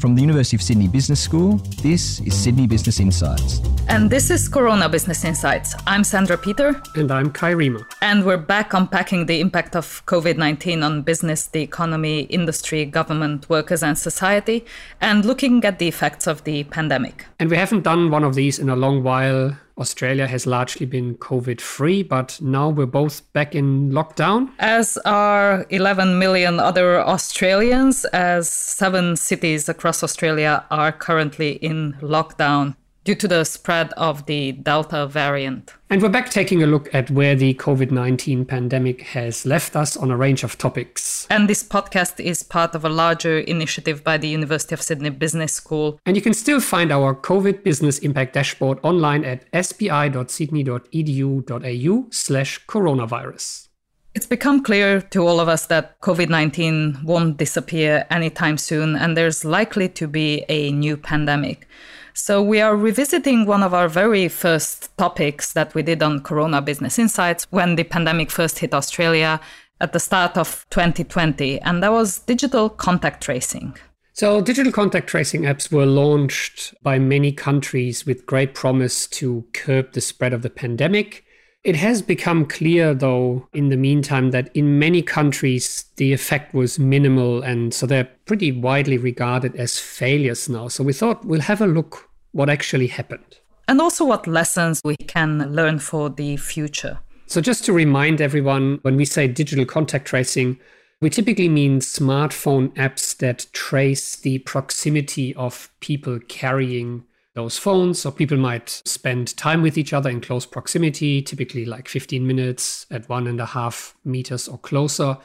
From the University of Sydney Business School, this is Sydney Business Insights. And this is Corona Business Insights. I'm Sandra Peter. And I'm Kai Riemer. And we're back unpacking the impact of COVID 19 on business, the economy, industry, government, workers, and society, and looking at the effects of the pandemic. And we haven't done one of these in a long while. Australia has largely been COVID free, but now we're both back in lockdown. As are 11 million other Australians, as seven cities across Australia are currently in lockdown due to the spread of the Delta variant. And we're back taking a look at where the COVID 19 pandemic has left us on a range of topics. And this podcast is part of a larger initiative by the University of Sydney Business School. And you can still find our COVID Business Impact Dashboard online at sbi.sydney.edu.au slash coronavirus. It's become clear to all of us that COVID 19 won't disappear anytime soon, and there's likely to be a new pandemic. So, we are revisiting one of our very first topics that we did on Corona Business Insights when the pandemic first hit Australia at the start of 2020, and that was digital contact tracing. So, digital contact tracing apps were launched by many countries with great promise to curb the spread of the pandemic. It has become clear, though, in the meantime, that in many countries the effect was minimal, and so they're pretty widely regarded as failures now. So we thought we'll have a look what actually happened. And also what lessons we can learn for the future. So, just to remind everyone, when we say digital contact tracing, we typically mean smartphone apps that trace the proximity of people carrying those phones. So people might spend time with each other in close proximity, typically like 15 minutes at one and a half meters or closer.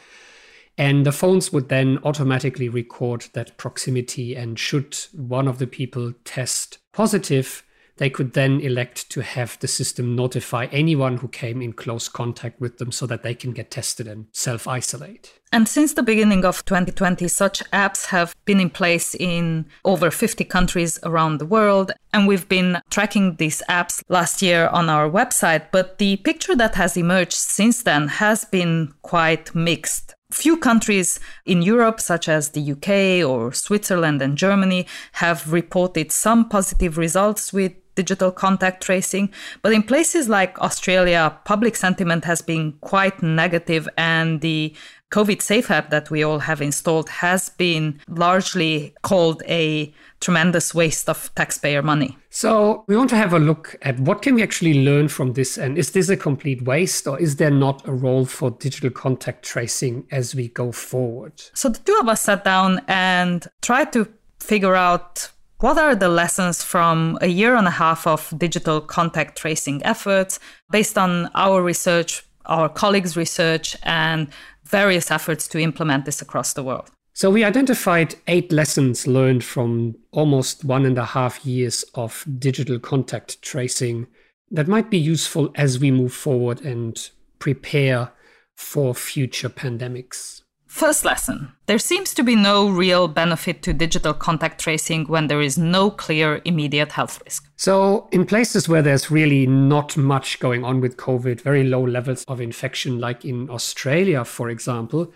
And the phones would then automatically record that proximity. And should one of the people test positive, they could then elect to have the system notify anyone who came in close contact with them so that they can get tested and self isolate. And since the beginning of 2020, such apps have been in place in over 50 countries around the world. And we've been tracking these apps last year on our website. But the picture that has emerged since then has been quite mixed. Few countries in Europe, such as the UK or Switzerland and Germany, have reported some positive results with digital contact tracing. But in places like Australia, public sentiment has been quite negative, and the COVID Safe app that we all have installed has been largely called a tremendous waste of taxpayer money. So we want to have a look at what can we actually learn from this and is this a complete waste or is there not a role for digital contact tracing as we go forward? So the two of us sat down and tried to figure out what are the lessons from a year and a half of digital contact tracing efforts based on our research, our colleagues' research, and various efforts to implement this across the world? So, we identified eight lessons learned from almost one and a half years of digital contact tracing that might be useful as we move forward and prepare for future pandemics. First lesson there seems to be no real benefit to digital contact tracing when there is no clear immediate health risk. So, in places where there's really not much going on with COVID, very low levels of infection, like in Australia, for example,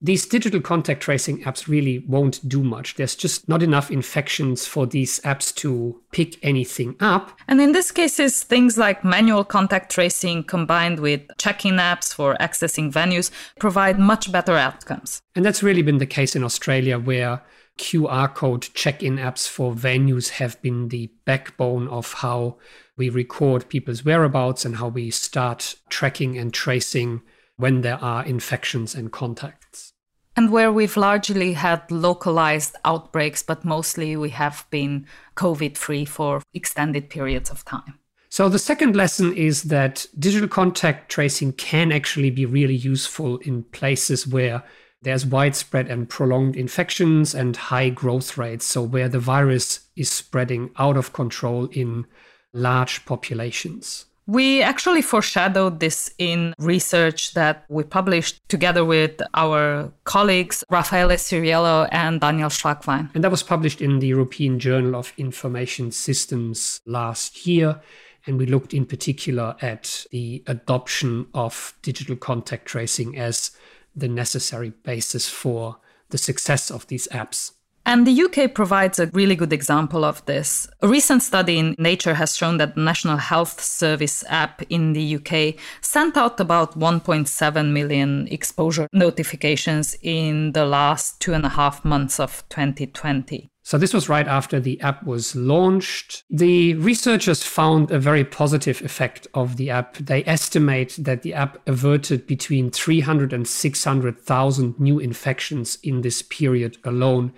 these digital contact tracing apps really won't do much. There's just not enough infections for these apps to pick anything up. And in this cases, things like manual contact tracing combined with check-in apps for accessing venues provide much better outcomes. And that's really been the case in Australia where QR code check-in apps for venues have been the backbone of how we record people's whereabouts and how we start tracking and tracing when there are infections and contacts. And where we've largely had localized outbreaks, but mostly we have been COVID free for extended periods of time. So, the second lesson is that digital contact tracing can actually be really useful in places where there's widespread and prolonged infections and high growth rates. So, where the virus is spreading out of control in large populations. We actually foreshadowed this in research that we published together with our colleagues, Raffaele Ciriello and Daniel Schlagwein. And that was published in the European Journal of Information Systems last year. And we looked in particular at the adoption of digital contact tracing as the necessary basis for the success of these apps. And the UK provides a really good example of this. A recent study in Nature has shown that the National Health Service app in the UK sent out about 1.7 million exposure notifications in the last two and a half months of 2020. So, this was right after the app was launched. The researchers found a very positive effect of the app. They estimate that the app averted between 300 and 600,000 new infections in this period alone.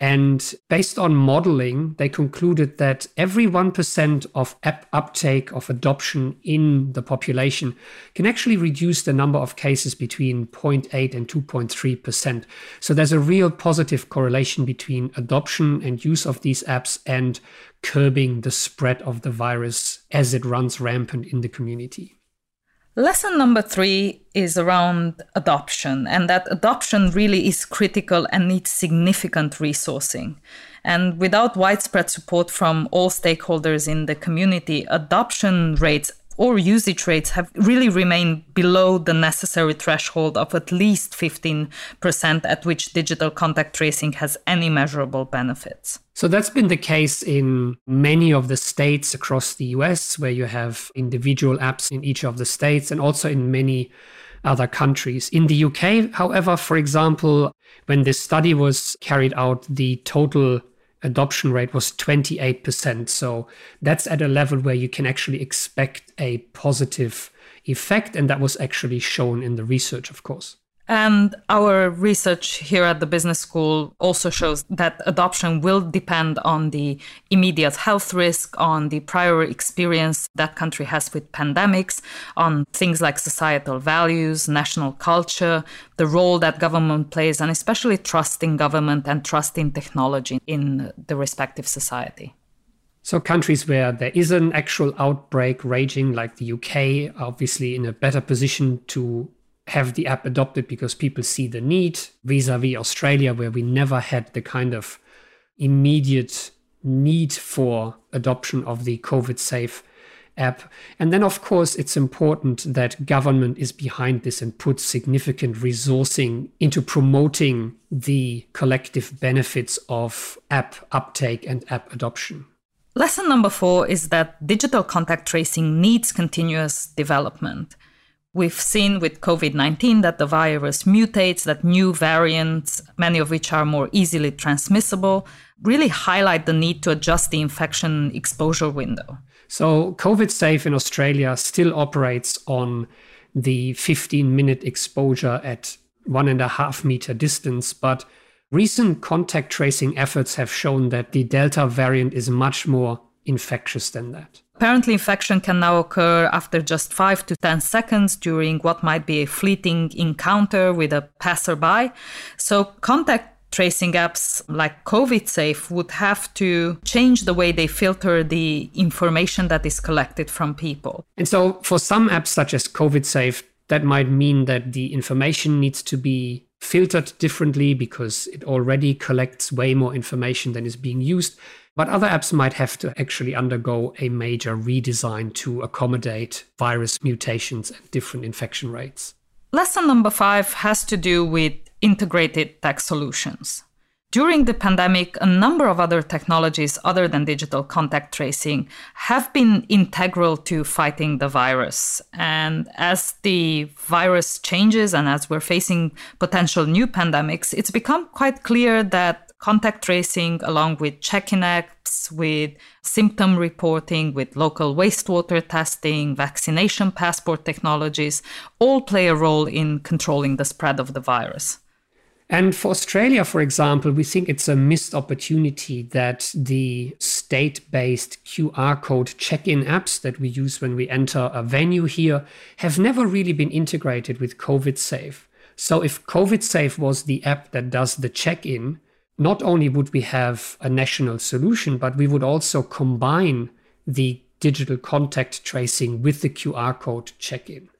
And based on modeling, they concluded that every 1% of app uptake of adoption in the population can actually reduce the number of cases between 0.8 and 2.3%. So there's a real positive correlation between adoption and use of these apps and curbing the spread of the virus as it runs rampant in the community. Lesson number three is around adoption, and that adoption really is critical and needs significant resourcing. And without widespread support from all stakeholders in the community, adoption rates or usage rates have really remained below the necessary threshold of at least 15% at which digital contact tracing has any measurable benefits. So that's been the case in many of the states across the US, where you have individual apps in each of the states, and also in many other countries. In the UK, however, for example, when this study was carried out, the total adoption rate was 28%. So that's at a level where you can actually expect a positive effect. And that was actually shown in the research, of course. And our research here at the business school also shows that adoption will depend on the immediate health risk, on the prior experience that country has with pandemics, on things like societal values, national culture, the role that government plays, and especially trust in government and trust in technology in the respective society. So, countries where there is an actual outbreak raging, like the UK, obviously in a better position to have the app adopted because people see the need vis-a-vis Australia where we never had the kind of immediate need for adoption of the COVID safe app. And then, of course, it's important that government is behind this and puts significant resourcing into promoting the collective benefits of app uptake and app adoption. Lesson number four is that digital contact tracing needs continuous development. We've seen with COVID 19 that the virus mutates, that new variants, many of which are more easily transmissible, really highlight the need to adjust the infection exposure window. So, COVID Safe in Australia still operates on the 15 minute exposure at one and a half meter distance, but recent contact tracing efforts have shown that the Delta variant is much more infectious than that. Apparently, infection can now occur after just 5 to 10 seconds during what might be a fleeting encounter with a passerby. So, contact tracing apps like COVID Safe would have to change the way they filter the information that is collected from people. And so, for some apps such as COVID Safe, that might mean that the information needs to be filtered differently because it already collects way more information than is being used. But other apps might have to actually undergo a major redesign to accommodate virus mutations and different infection rates. Lesson number five has to do with integrated tech solutions. During the pandemic, a number of other technologies other than digital contact tracing have been integral to fighting the virus. And as the virus changes and as we're facing potential new pandemics, it's become quite clear that contact tracing along with check-in apps, with symptom reporting, with local wastewater testing, vaccination passport technologies, all play a role in controlling the spread of the virus. And for Australia, for example, we think it's a missed opportunity that the state based QR code check in apps that we use when we enter a venue here have never really been integrated with COVID Safe. So if COVID Safe was the app that does the check in, not only would we have a national solution, but we would also combine the digital contact tracing with the QR code check in.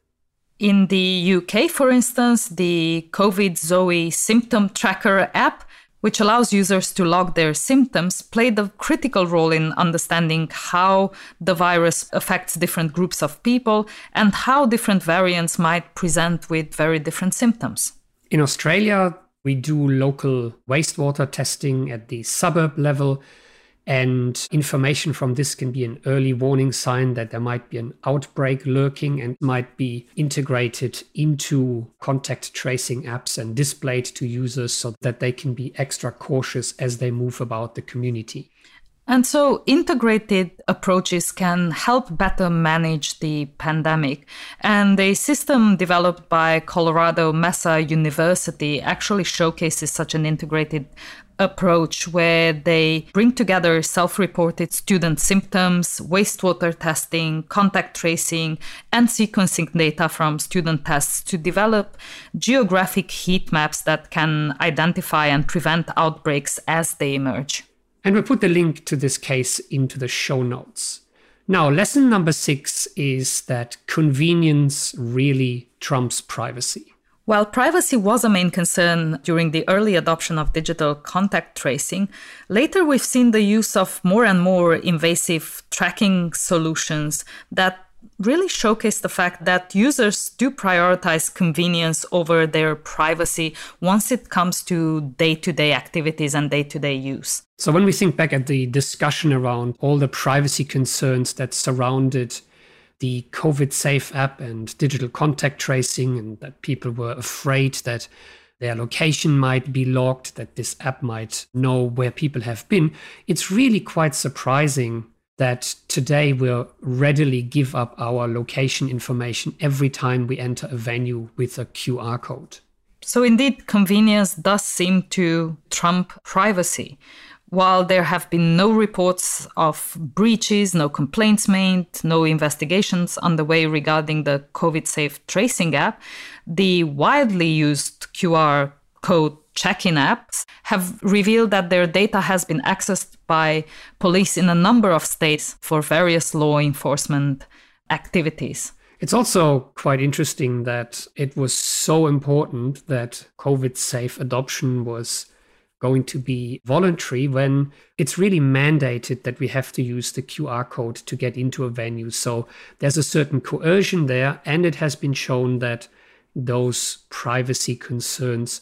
In the UK, for instance, the COVID Zoe symptom tracker app, which allows users to log their symptoms, played a critical role in understanding how the virus affects different groups of people and how different variants might present with very different symptoms. In Australia, We do local wastewater testing at the suburb level. And information from this can be an early warning sign that there might be an outbreak lurking and might be integrated into contact tracing apps and displayed to users so that they can be extra cautious as they move about the community. And so integrated approaches can help better manage the pandemic. And a system developed by Colorado Mesa University actually showcases such an integrated approach where they bring together self reported student symptoms, wastewater testing, contact tracing, and sequencing data from student tests to develop geographic heat maps that can identify and prevent outbreaks as they emerge. And we put the link to this case into the show notes. Now, lesson number six is that convenience really trumps privacy. While privacy was a main concern during the early adoption of digital contact tracing, later we've seen the use of more and more invasive tracking solutions that really showcase the fact that users do prioritize convenience over their privacy once it comes to day to day activities and day to day use. So, when we think back at the discussion around all the privacy concerns that surrounded the COVID Safe app and digital contact tracing, and that people were afraid that their location might be logged, that this app might know where people have been, it's really quite surprising that today we'll readily give up our location information every time we enter a venue with a QR code. So, indeed, convenience does seem to trump privacy. While there have been no reports of breaches, no complaints made, no investigations underway regarding the COVID safe tracing app, the widely used QR code check-in apps have revealed that their data has been accessed by police in a number of states for various law enforcement activities. It's also quite interesting that it was so important that COVID safe adoption was going to be voluntary when it's really mandated that we have to use the QR code to get into a venue. So there's a certain coercion there, and it has been shown that those privacy concerns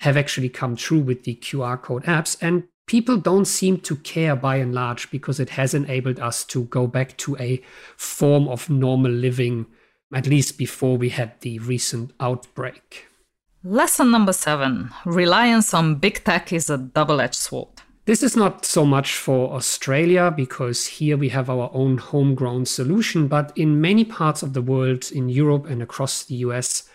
have actually come true with the QR code apps. And people don't seem to care by and large because it has enabled us to go back to a form of normal living, at least before we had the recent outbreak. Lesson number seven reliance on big tech is a double edged sword. This is not so much for Australia because here we have our own homegrown solution, but in many parts of the world, in Europe and across the US,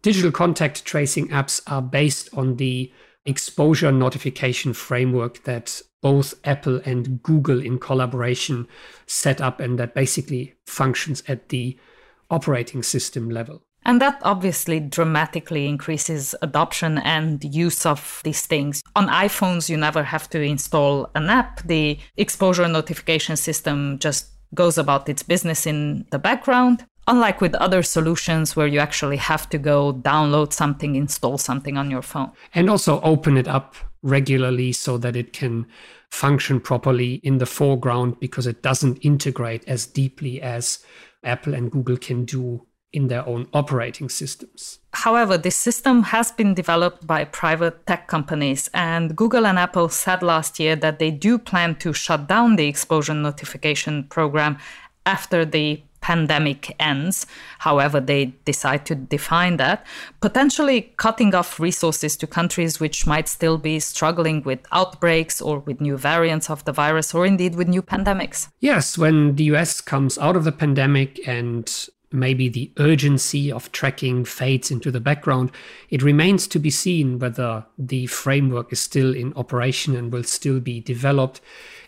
Digital contact tracing apps are based on the exposure notification framework that both Apple and Google in collaboration set up and that basically functions at the operating system level. And that obviously dramatically increases adoption and use of these things. On iPhones, you never have to install an app. The exposure notification system just goes about its business in the background unlike with other solutions where you actually have to go download something, install something on your phone. And also open it up regularly so that it can function properly in the foreground because it doesn't integrate as deeply as Apple and Google can do in their own operating systems. However, this system has been developed by private tech companies, and Google and Apple said last year that they do plan to shut down the exposure notification program after the pandemic ends, however they decide to define that, potentially cutting off resources to countries which might still be struggling with outbreaks or with new variants of the virus or indeed with new pandemics. Yes, when the US comes out of the pandemic and maybe the urgency of tracking fades into the background, it remains to be seen whether the framework is still in operation and will still be developed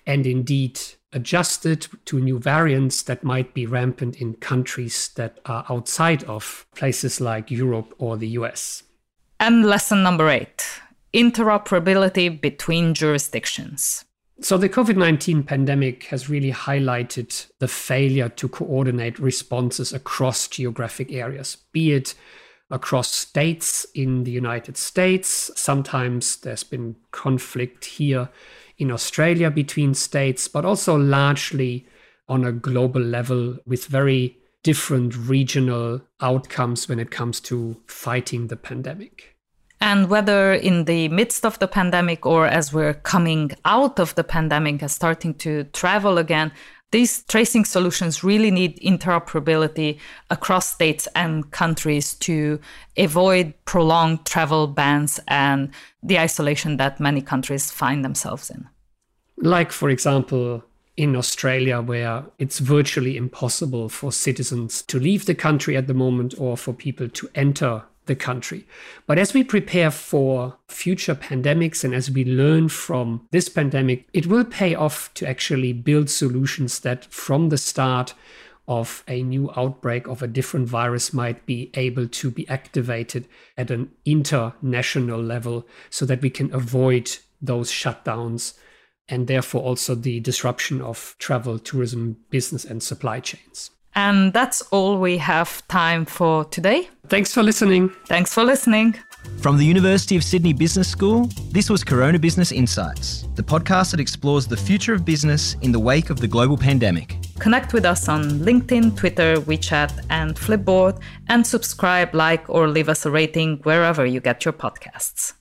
and indeed adjusted to new variants that might be rampant in countries that are outside of places like Europe or the US. And lesson number eight interoperability between jurisdictions. So, the COVID 19 pandemic has really highlighted the failure to coordinate responses across geographic areas, be it across states in the United States. Sometimes there's been conflict here in Australia between states, but also largely on a global level with very different regional outcomes when it comes to fighting the pandemic. And whether in the midst of the pandemic or as we're coming out of the pandemic and starting to travel again, these tracing solutions really need interoperability across states and countries to avoid prolonged travel bans and the isolation that many countries find themselves in. Like, for example, in Australia, where it's virtually impossible for citizens to leave the country at the moment or for people to enter the country. But as we prepare for future pandemics and as we learn from this pandemic, it will pay off to actually build solutions that from the start of a new outbreak of a different virus might be able to be activated at an international level so that we can avoid those shutdowns and therefore also the disruption of travel, tourism, business, and supply chains. And that's all we have time for today. Thanks for listening. Thanks for listening. From the University of Sydney Business School, this was Corona Business Insights, the podcast that explores the future of business in the wake of the global pandemic. Connect with us on LinkedIn, Twitter, WeChat, and Flipboard, and subscribe, like, or leave us a rating wherever you get your podcasts.